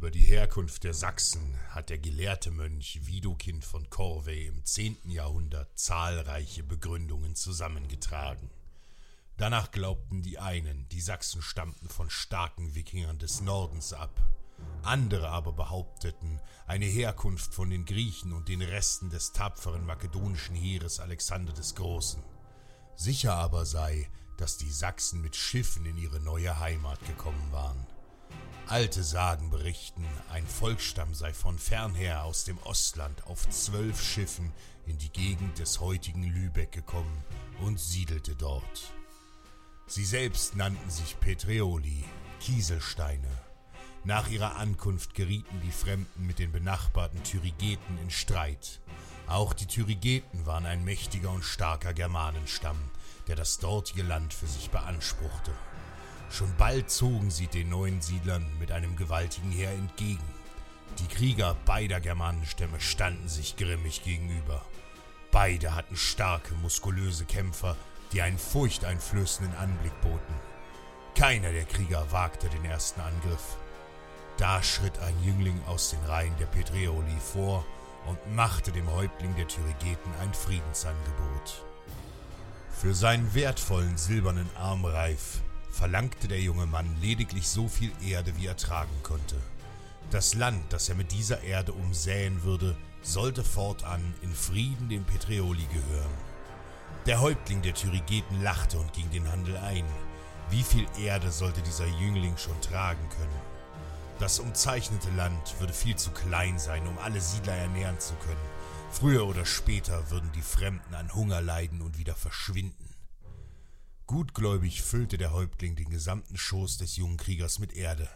Über die Herkunft der Sachsen hat der gelehrte Mönch Widukind von Corvey im 10. Jahrhundert zahlreiche Begründungen zusammengetragen. Danach glaubten die einen, die Sachsen stammten von starken Wikingern des Nordens ab. Andere aber behaupteten eine Herkunft von den Griechen und den Resten des tapferen makedonischen Heeres Alexander des Großen. Sicher aber sei, dass die Sachsen mit Schiffen in ihre neue Heimat gekommen waren. Alte Sagen berichten, ein Volksstamm sei von fernher aus dem Ostland auf zwölf Schiffen in die Gegend des heutigen Lübeck gekommen und siedelte dort. Sie selbst nannten sich Petreoli, Kieselsteine. Nach ihrer Ankunft gerieten die Fremden mit den benachbarten Thyrigeten in Streit. Auch die Thyrigeten waren ein mächtiger und starker Germanenstamm, der das dortige Land für sich beanspruchte. Schon bald zogen sie den neuen Siedlern mit einem gewaltigen Heer entgegen. Die Krieger beider Germanenstämme standen sich grimmig gegenüber. Beide hatten starke, muskulöse Kämpfer, die einen furchteinflößenden Anblick boten. Keiner der Krieger wagte den ersten Angriff. Da schritt ein Jüngling aus den Reihen der Petreoli vor und machte dem Häuptling der Thyrigeten ein Friedensangebot. Für seinen wertvollen silbernen Armreif verlangte der junge Mann lediglich so viel Erde, wie er tragen konnte. Das Land, das er mit dieser Erde umsäen würde, sollte fortan in Frieden dem Petreoli gehören. Der Häuptling der Thyrigeten lachte und ging den Handel ein. Wie viel Erde sollte dieser Jüngling schon tragen können? Das umzeichnete Land würde viel zu klein sein, um alle Siedler ernähren zu können. Früher oder später würden die Fremden an Hunger leiden und wieder verschwinden. Gutgläubig füllte der Häuptling den gesamten Schoß des jungen Kriegers mit Erde.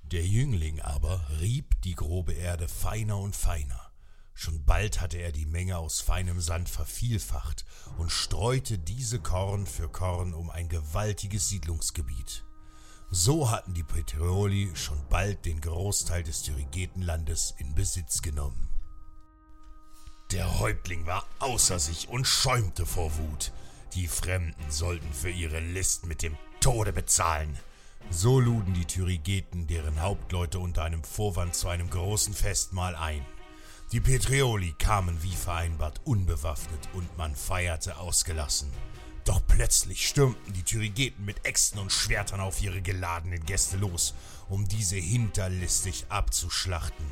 Der Jüngling aber rieb die grobe Erde feiner und feiner. Schon bald hatte er die Menge aus feinem Sand vervielfacht und streute diese Korn für Korn um ein gewaltiges Siedlungsgebiet. So hatten die Petroli schon bald den Großteil des Tyrigetenlandes in Besitz genommen. Der Häuptling war außer sich und schäumte vor Wut. Die Fremden sollten für ihre List mit dem Tode bezahlen. So luden die Thyrigeten deren Hauptleute unter einem Vorwand zu einem großen Festmahl ein. Die Petreoli kamen wie vereinbart unbewaffnet und man feierte ausgelassen. Doch plötzlich stürmten die Thyrigeten mit Äxten und Schwertern auf ihre geladenen Gäste los, um diese hinterlistig abzuschlachten.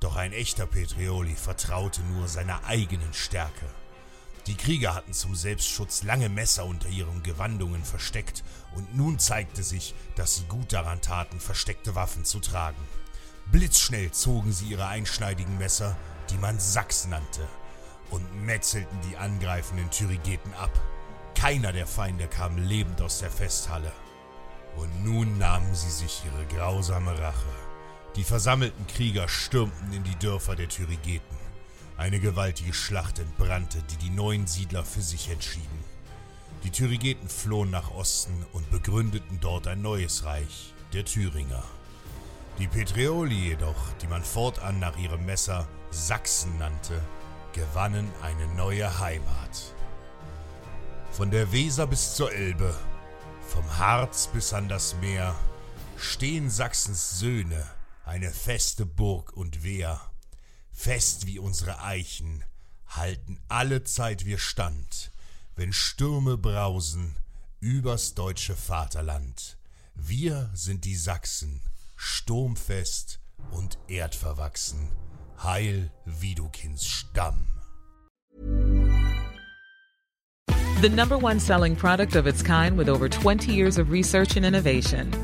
Doch ein echter Petreoli vertraute nur seiner eigenen Stärke. Die Krieger hatten zum Selbstschutz lange Messer unter ihren Gewandungen versteckt, und nun zeigte sich, dass sie gut daran taten, versteckte Waffen zu tragen. Blitzschnell zogen sie ihre einschneidigen Messer, die man Sachs nannte, und metzelten die angreifenden Thyrigeten ab. Keiner der Feinde kam lebend aus der Festhalle. Und nun nahmen sie sich ihre grausame Rache. Die versammelten Krieger stürmten in die Dörfer der Thyrigeten. Eine gewaltige Schlacht entbrannte, die die neuen Siedler für sich entschieden. Die Thyrigeten flohen nach Osten und begründeten dort ein neues Reich, der Thüringer. Die Petreoli jedoch, die man fortan nach ihrem Messer Sachsen nannte, gewannen eine neue Heimat. Von der Weser bis zur Elbe, vom Harz bis an das Meer, stehen Sachsens Söhne, eine feste Burg und Wehr Fest wie unsere Eichen halten alle Zeit wir Stand, wenn Stürme brausen übers deutsche Vaterland. Wir sind die Sachsen, sturmfest und erdverwachsen. Heil Widukins Stamm. The number one selling product of its kind with over 20 years of research and innovation.